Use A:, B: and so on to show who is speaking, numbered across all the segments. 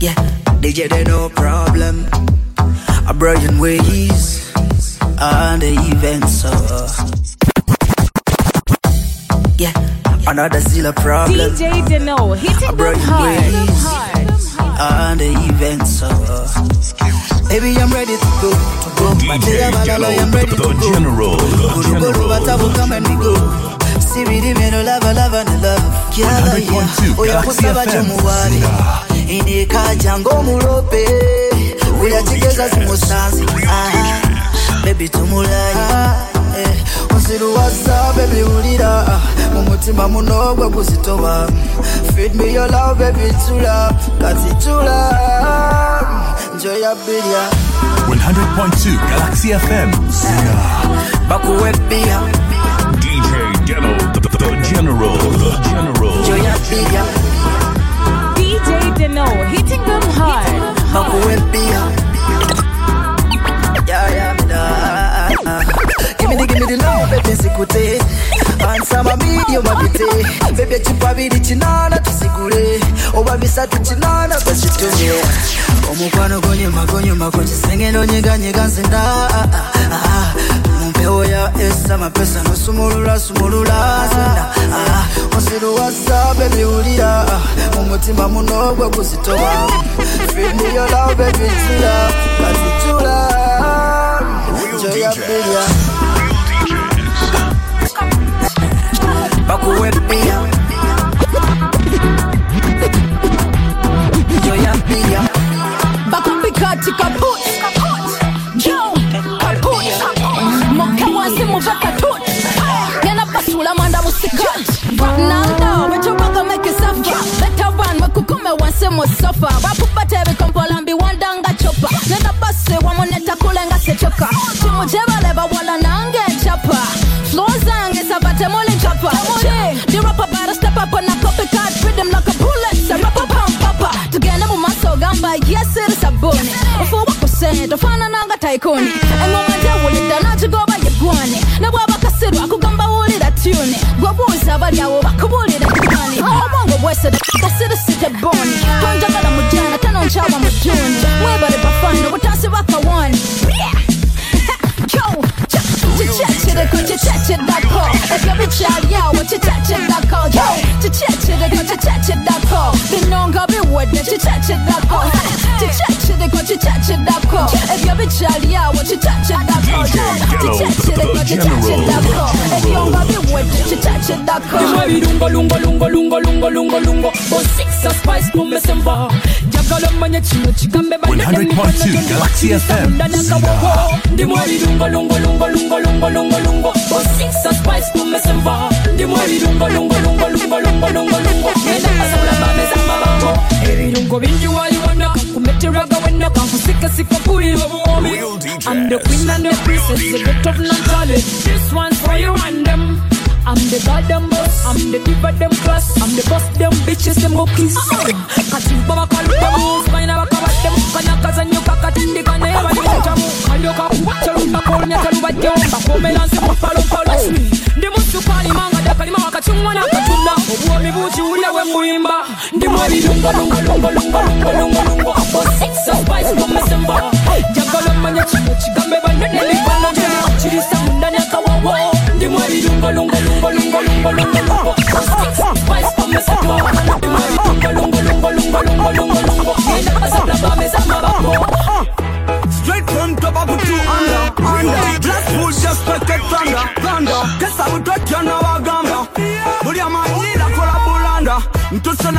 A: Yeah, DJ they no problem. A Brian Ways and the event so uh. Yeah, another zilla problem.
B: DJ Deno, hitting them
A: Brian
B: hard.
A: Ways
B: hard.
A: and the event so uh. Baby, I'm ready to go, to go.
C: DJ
A: Malala, I'm ready to
C: the
A: go.
C: General, the
A: Guru, guru,
C: General.
A: Batabu, come and we go. Sibiri meno lava lava na love. Kiala ya,
C: 100.2
A: oya
C: Galaxy
A: kusaba
C: FM.
A: chomuwali. Inekaja ng'omulope. Oya kigeza zimusanzi. Baby tumulayi. Eh, Onsiruwasa baby wulira mu mutima muno gwe guzitoba feed me your love baby tula kati tula njoya birya
C: 100.2 Galaxy FM.
A: bakuwe
C: General, the General.
A: njoya birya
B: DJ Deno, hitting them hard.
A: bakuwepia Yeah, yeah, nah. Give me the, give me the love, baby, sikute ansama medium abite baby ecupa biri kinana tusigule oba bisatu kinana twekitume omukwano gonyuma gonyuma ku kisenge nonyeganyega nzenda Ah, mu mpewo ya esa mapesa nosumulula sumulula zina ah, onsiruwasa bebiwulira omutima muno gwe guzitoba
B: finiyola bebizira bazijula joyabirya bakuwebia joyabirya bakumbikatika put manda musikat naldo betubaga make safa better run wekukume wansi musofa bapubatebe kompolambi wandanga chopa nenda basi wamoneta kulenga sechoka timujebale bawala nange chapa chapa dirapa bara step up a rhythm like a bullet pam papa. Gamba nakigoba yegwane ne bwaba gwebuuza abalyawo bakubuulira gwani obwongo bwesere kasirisite boni. Tonjagala mujana tanonkyawa mu juni. Mwebale bafani obutansi bakawani Yo, kikyekyereko kikyekiddako ebyo bikyalyawo kikyekiddako yo kikyekyereko kikyekiddako bino nga biwedde kikyekiddako kikyekyereko kikyekiddako ebyo bikyalyawo kikyekiddako yo kikyekyereko kikyekiddako ebyo nga biwedde kikyekiddako
D: Dimwe birungo lungo lungo lungo lungo lungo lungo Bosisa spice kumesemba Jagala manye kino kigambe bane
C: 100.2 Galaxy FM.
D: Dimwe birungo lungo lungo lungo lungo lungo lungo Bosisa spice kumesemba Dimwe birungo lungo lungo lungo lungo lungo lungo Nenda kasula bameza mabango Ebirungo bingi wayiwanda Kakumeteraga wenda Kankusika sika kuli obuwomi I'm the queen and the princess The bit of Natalie This one's for you and them I'm the goddamn boss, I'm the diva them class I'm the boss them bitches them go kiss Katimba bakaluba move, kaina bakabat them Kanyakaza nyoka katindika neba ni mutamu Kalyoka kuwacha lumba kolnya taluba jomba Komelanse mupalo palo smi lungo lungo lungo lungo lungo lungo lungo of spice kumesemba Jagala manya chino chigambe banene lipano jema Chirisa mundani akawawo Ndi mwari lungo lungo lungo lungo lungo of spice kumesemba Ndi mwari lungo lungo lungo lungo lungo lungo Nenda basabla bameza mabako
E: Straight from Tobago to under, under. Glass full just packet thunder, thunder. Kesa butotya n'abagamba. Buli amanyira kola bulanda. Ntuse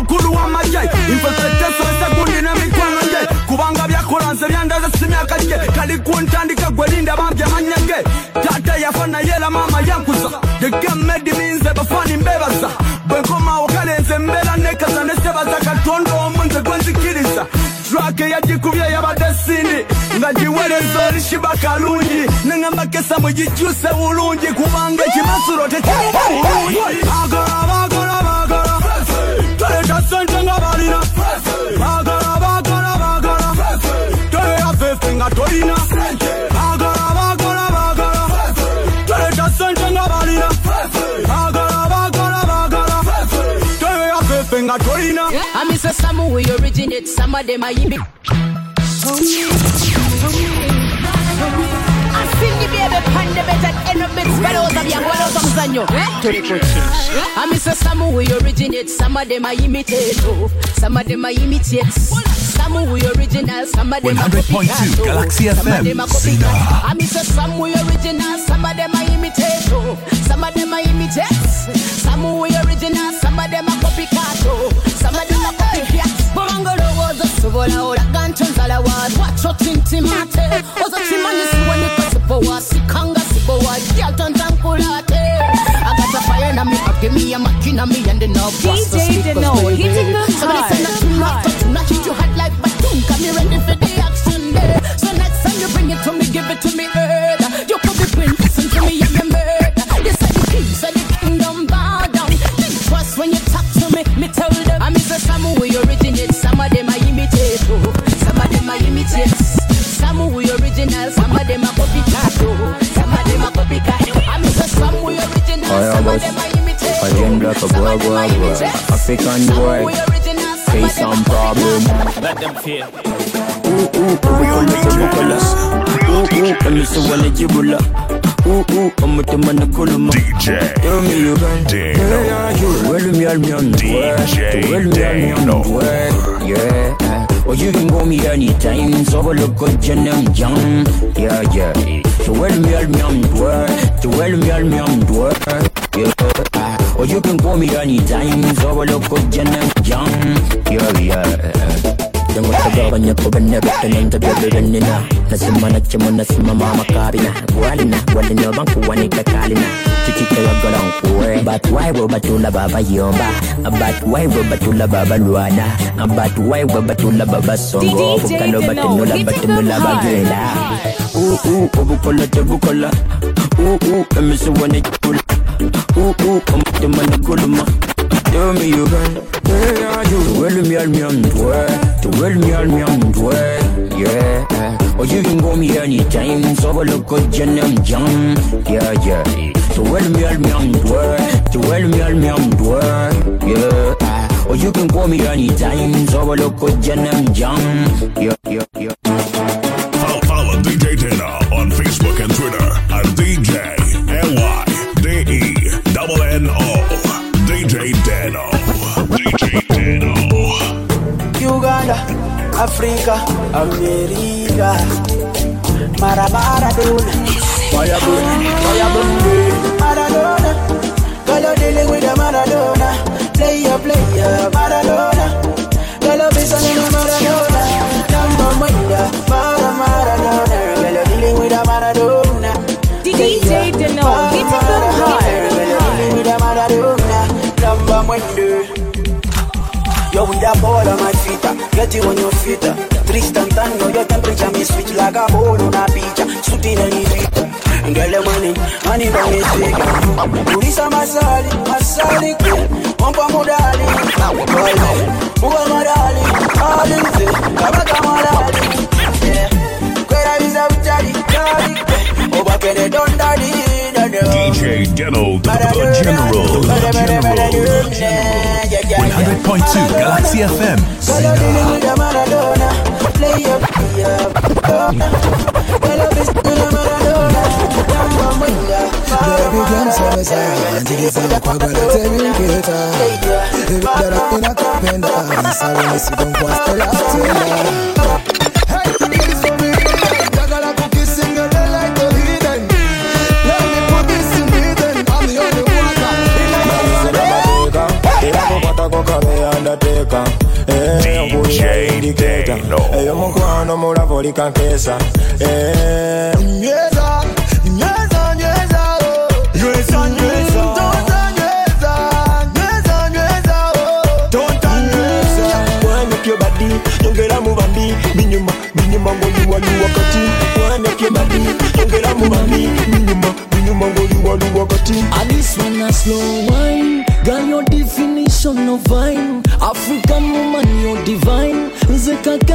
E: na ng'omukulu w'amagye. Infiltration segundi n'emikwano gye. Kubanga byakola nze byandaze si myaka gye. Kali ku ntandika gwe linda bambye amanya ge. Taata yafa naye era maama yankuza. The game made me nze bafani mbebaza. Bwe nkomawo kale nze mbeera nekaza ne sebaza katonda omu nze gwe nzikiriza. Track yagikubye yabadde sindi nga giwereza olishiba kalungi neŋamba kesa mugikyuse bulungi kubanga ekimasulo tekirina bulungi toleeta sente nga balina bagala bagala bagala toleera fefe nga tolina
F: I miss a some we originate, some of them are imit. Asindi baby pande better end up bits fellows of your fellows of zanyo to the coach. I miss a some we originate, some of them are imitate, oh. some of them are imitate. Some we original, some of them are
C: 100.2
F: copycat, oh.
C: Galaxy
F: Some of
C: FM,
F: them are copycat. I miss a some we original, some of them are imitate, oh. Some of them are imitate. Some we original, some of them are copycat, oh. Some of them are copycat. Bangalo was a sobola ora gantonzala was watch out intimate. Oza chimani siwani kasipowa sikanga a makina me and then the
B: DJ
F: baby.
B: hitting them
F: Somebody
B: hard,
F: say not tonight, not tonight, hit you hot like Batum. Come me ready for the action. So next time you bring it to me, give it to me, heard.
G: African
F: Some
G: boy.
F: we original, some
G: Face
F: of them
G: some
F: are
G: problem.
H: Let them fear.
G: Ooh, ooh, bukola bukola. Ooh, ooh, emiso wale jibula. Ooh, ooh, omutima nakuluma.
C: DJ
G: Tell me you can.
C: Deno.
G: Yeah, you well me al me on
C: DJ
G: Well me al me on Yeah. Or you can call me anytime. So I look good, you know, young. Yeah, yeah. So well me al me on So well me al me on Yeah. Or you can call me anytime. So I look good, you know, young. Yeah, yeah. Jango tagawanya ko benne bette nta bebe nina Nasima na chimo nasima mama kabina Walina walina banku wanika kalina Chichike wagala nkuwe But why wo batula baba yomba But why wo batula baba luana But why wo batula baba songo Bukalo batinula batinula bagela Ooh ooh obukola tebukola Ooh ooh emiso wane chikula Ooh ooh omutima nakuluma Tell me you can Yeah, you Well me al me on To well me al me on Yeah Or you can call me anytime So I look good and I'm young Yeah, yeah So well me al me on To well me al me on Yeah Or you can call me anytime So I look good and I'm young. Yeah, yeah, yeah
C: double N-O DJ Deno. DJ Deno.
I: Uganda, Africa, America. Maradona, fire burn, fire burn, Maradona. Girl, you're dealing with a Maradona. Player, player, Maradona. Girl, you're missing a Maradona. Yo, with that ball on my feet, uh, get you on your feet. uh. Tristan Tango, your temperature me switch like a ball on a beach. uh, Shooting any feet. Girl, the money, money from me take. Urisa masali, masali kwe. Mompa mudali, kole. Uwa madali, alinze. Kabaka madali. Yeah. Kwera visa uchali, kali kwe. Oba kene don dadi, dadi.
C: DJ Deno, the, the General. The General. 100.2 Galaxy FM.
I: Girl, you're dealing with a Maradona. Play up, play up. Girl, you're busy with a Maradona. Number one, yeah.
J: Baby girl, so sad. Ndigeza kwa gwala
G: eyo mukwano mulabo olikankesa
J: Nyeza, nyeza, nyeza, oh.
G: Nyeza, nyeza.
J: Tonta nyeza, nyeza, nyeza, oh.
G: yongera mu bambi binyuma binyuma ng'oliwali wakati waneke babi yongera mu bambi binyuma binyuma ng'oliwali wakati
K: And this one slow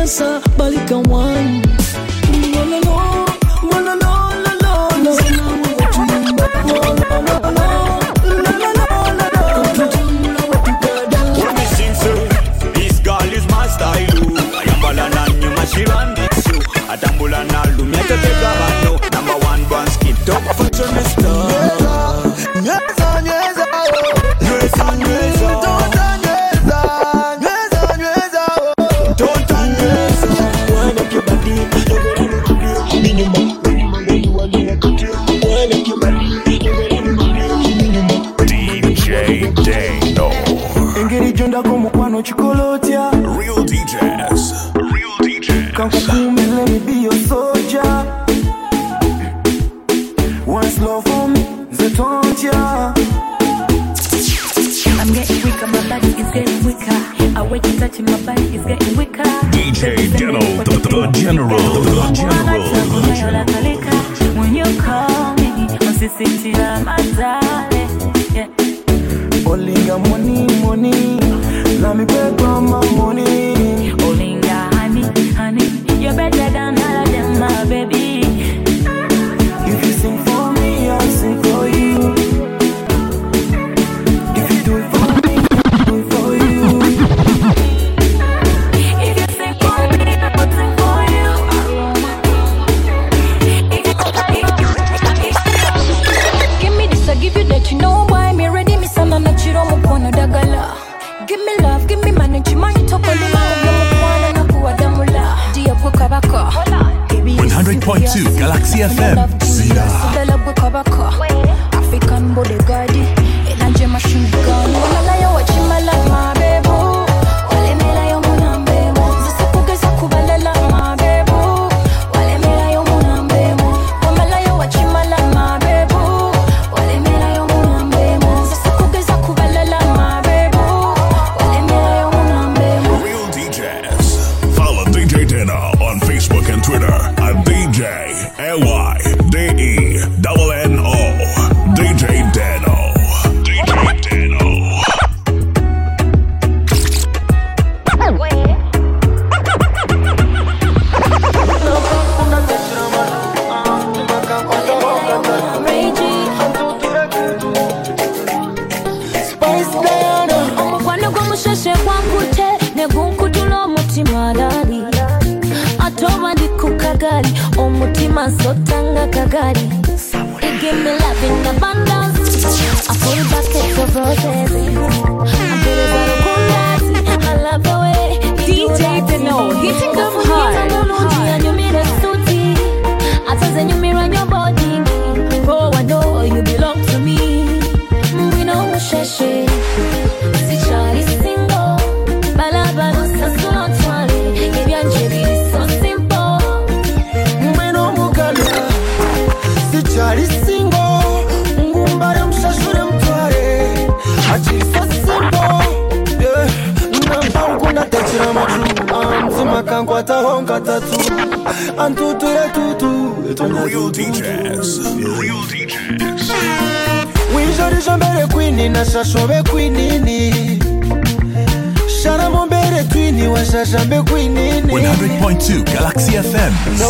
K: Nzeka
L: money, money. let me beg grandma. Masotanga Kagari. You
M: give me love in abundance, a full basket of roses. I'm the way
N: hitting them hard.
M: and to
L: the. Et
C: Real DJs. Real DJs.
L: Wizard is on better queenie, nasa sobe queenini. Shana mombere twini, wasa shambe
C: 100.2 Galaxy FM.
N: Na.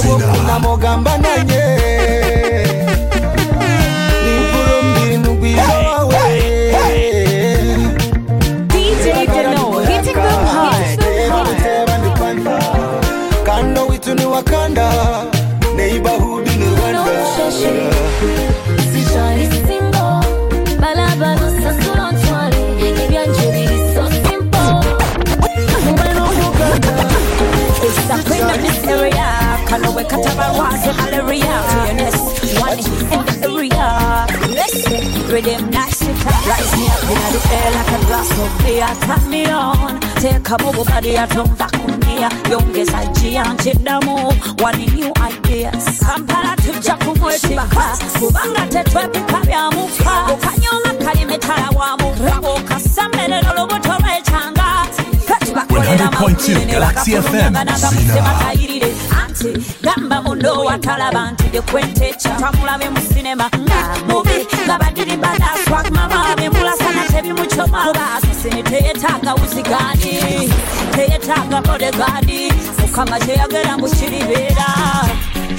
N: Katabawas, malaria, realness, one area. Rhythm nice, rise me up in the air like a glass of beer. Turn me on, take a move body and turn back on me. Youngest I giant in the move, one new ideas. Comparative jakumu shibaka, kubanga tetwe pikaria mufa. Kanyola kalimitara wa mufa, kasamene nolobotore changa.
C: 100.2 Galaxy FM. Zina
N: nti gamba ondowa talaba ntudde kwenteca tamulabe mu sinema nga mubi nga badiriba naswak mama bemulasana tebimucoma basasini teyetaaga wuzigani teyetaaga modegani mukama kyeyagera mbu kiribeera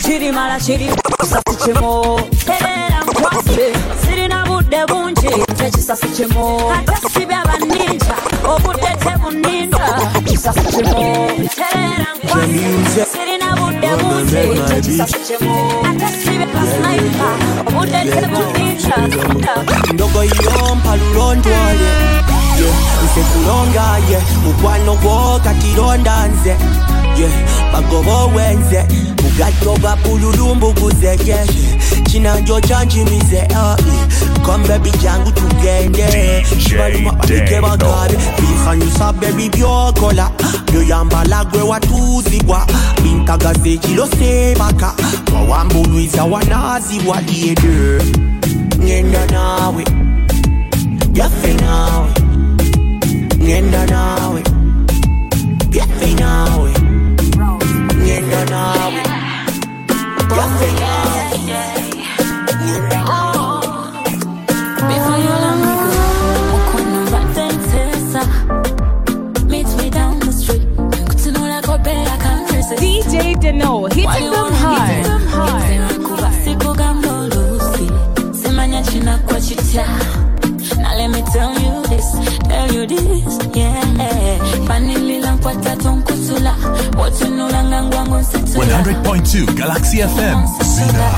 N: kirimala kiri kusasi kimu tebeera nkwase obudde bungi.
F: Tekisasi kimu.
N: Ate sibya banninja obudde tebuninja
F: kisasi kimu.
N: Tereera nkwasi sirina budde bungi.
F: tekisasi kimu.
N: Ate sibya basnaipa. Obudde tebuninja
I: ndogo yo mpalula ontwale nze kulonga ye mukwano gwo katironda nze ye. Bagoba owenze bugatto bwa bululumbuguze ye kinanjo kyanjimize kombe ah, eh. bijangu tugende kibaluma babike ah, bagabe bihanyusa bebi byokola byoyambala gwe watuuzibwa bintagaza ekiro sebaka. Wawambulwiza wanazibwa lyede ngenda nawe. Yafe nawe. Ngenda yafe nawe ngenda nawe yafe nawe
N: Before you let me go, mukono batentesa. Meet me down the street. Kutunula kope, I can't resist.
D: DJ Deno, hitting them hard.
N: them hard? Let me tell you this, tell you this, yeah. Panilila kwa tatu nkusula. Wotunula ngangwangu nsitula.
C: 100.2 Galaxy FM. Zina.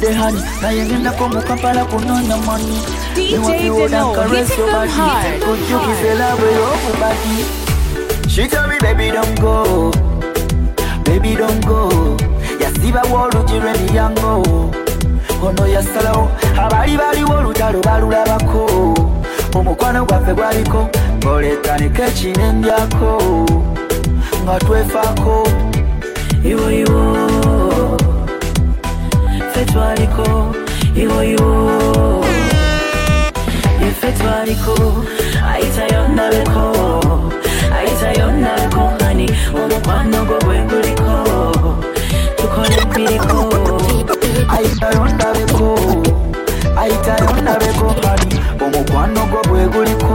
N: the hand Now you gonna come Kampala kunona money.
D: DJ Deno, hitting them hard Could you give a love
M: with your body? She tell me baby don't go. Baby don't go. Yasiba woluji remi yango. Ono yasalawo Abali bali wolutalo balulabako Omukwano gwaffe gwaliko Ngoletaniko ekinendyako Nga twefaako Iwo iwo. Ffe twaliko iwoiwo ife twaliko ayitayo ndabeko ayitayo ndabeko hani omukwano gwo bwe guliko tukole biriko ayitayo ndabeko ayitayo ndabeko hani omukwano gwo bwe guliko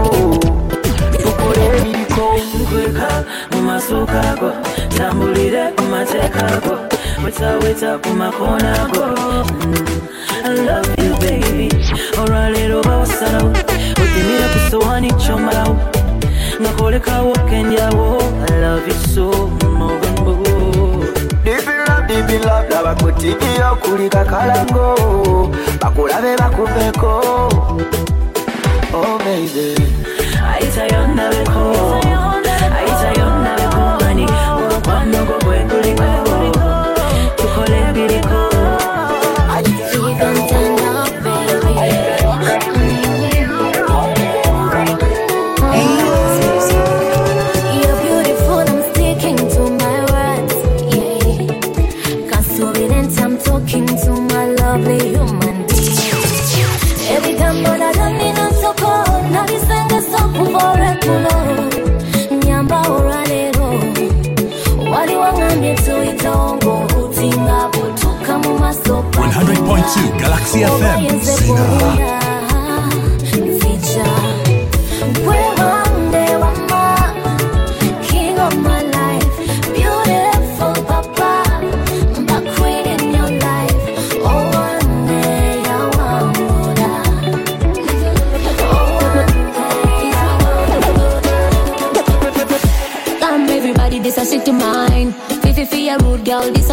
M: tukole ebiriko nkweka mu masuka go tambulire mateeka go wetaweta ku makoona go I love you baby. Olwaleero bawasalawo odimira ku sowani kyomalawo. Nga kolekawo kenjawo I love you so mogambo laba ku tivi okuli kakalango bakulabe bakuveko oh baby. Ayitayo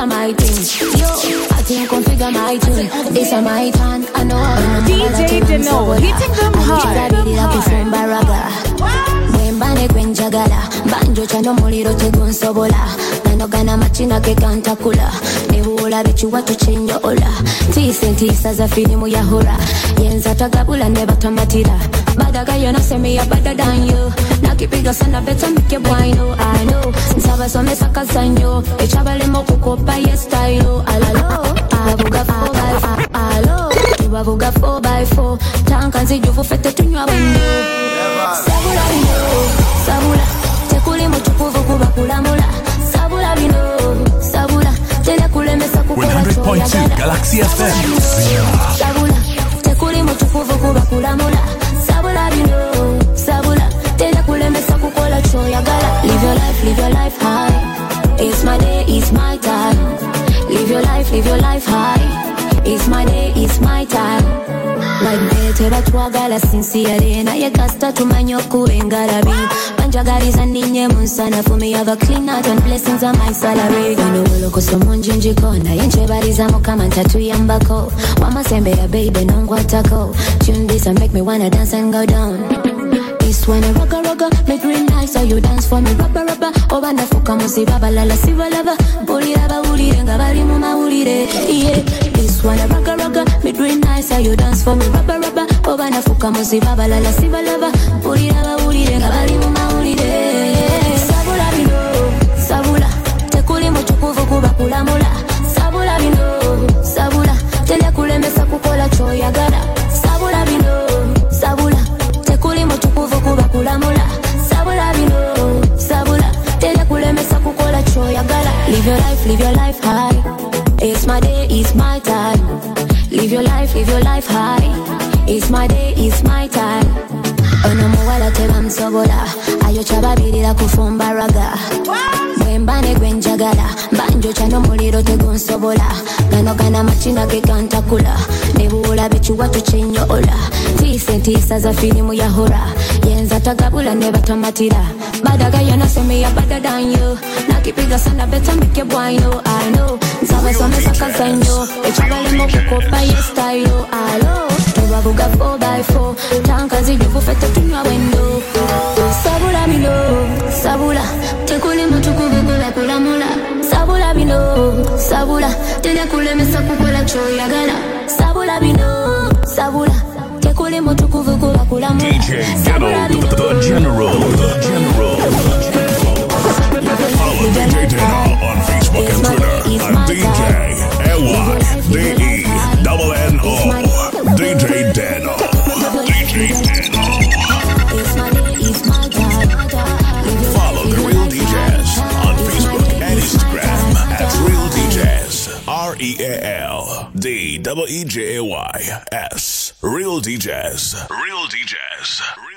O: my thing. Yo, I think configure my tune. This a my turn, I know
L: DJ Deno, hitting them hard.
O: kufumba raga bwembane gwenjagala banjoca n'omuliro ganogana makina ge gantakula newola bikiwato kyenjoola tiisa entiisa za firimu ya hora yenza tagabula ne batamatira badaga yonasemeya badadanyo nakipiga sana betamike bwaino. Ano nsabasomesa kazanyo ekyabalema okukopa ye style. Alalo. Abugaalo tubabuga 4 by 4 tanka nzijuvu fete tunywa bwenyo
C: Galaxy FM.
O: live your life live your life high. It's my day it's my time. Live your life live your life high. It's my day it's my time wadde tebatwagala sinsiyale naye kasita tumanye okuba engalabi banjagaliza ndinye mu nsana for me have a clean heart and blessings on my salary. Ono wolokoso munjinjiko naye nkyebaliza mukama ntatuyambako wamasembe ya baby nongwatako and make me wanna dance and go down. This one a rugga rugga, make real nice so you dance for me. Rubber rubber oh, oba nafuka musiba balala sibalaba bulira bawulire nga bali mu mawulire yeah This one a rugga rugga, make real nice so you dance for me? Rubber rubber. Oba nafuka musiba balala sibalaba bulira bawulire nga bali mu mawulire sabula bino sabula. Tekuli mutukuvu kuba kulamula sabula bino sabula. Telekulemesa kukola kyoyagala sabula bino sabula. Tekuli mutukuvu kuba kulamula sabula bino sabula. Telekulemesa kukola kyoyagala live your life live your life high it's my day it's my time. Live your life live your life high. It's my day it's my time. Ono muwala tebamusobola ayokya babirira kufumba raga embane gwe njagala mbanja kyano muliro tegunsobola. Gano gana makina ge gantakula ne buwulabe kiwato kyenyoola tiisa entiisa za firimu ya hora yenza tagabula ne batamatira. Badaga yanasemeya badadanyo nakipiga sana betamike bwanyo ano nzabasomesa kazanyo ekyabalemu okukopa yestayo alo. Tubavuga 4 by 4 tanka zijubufe tetunywa bwendo. Sabula bino sabula tekuli mutukuvu kulamula sabula bino sabula telekulemesa kukola kyoyagala sabula bino sabula tekuli mutukuvu kulamula
C: DJ Ghetto, the, the General. The General. Follow DJ on Facebook and Twitter DJ L-Y-D-E double N-O. E A L D W E J A Y S. Real DJs. Real DJs. Real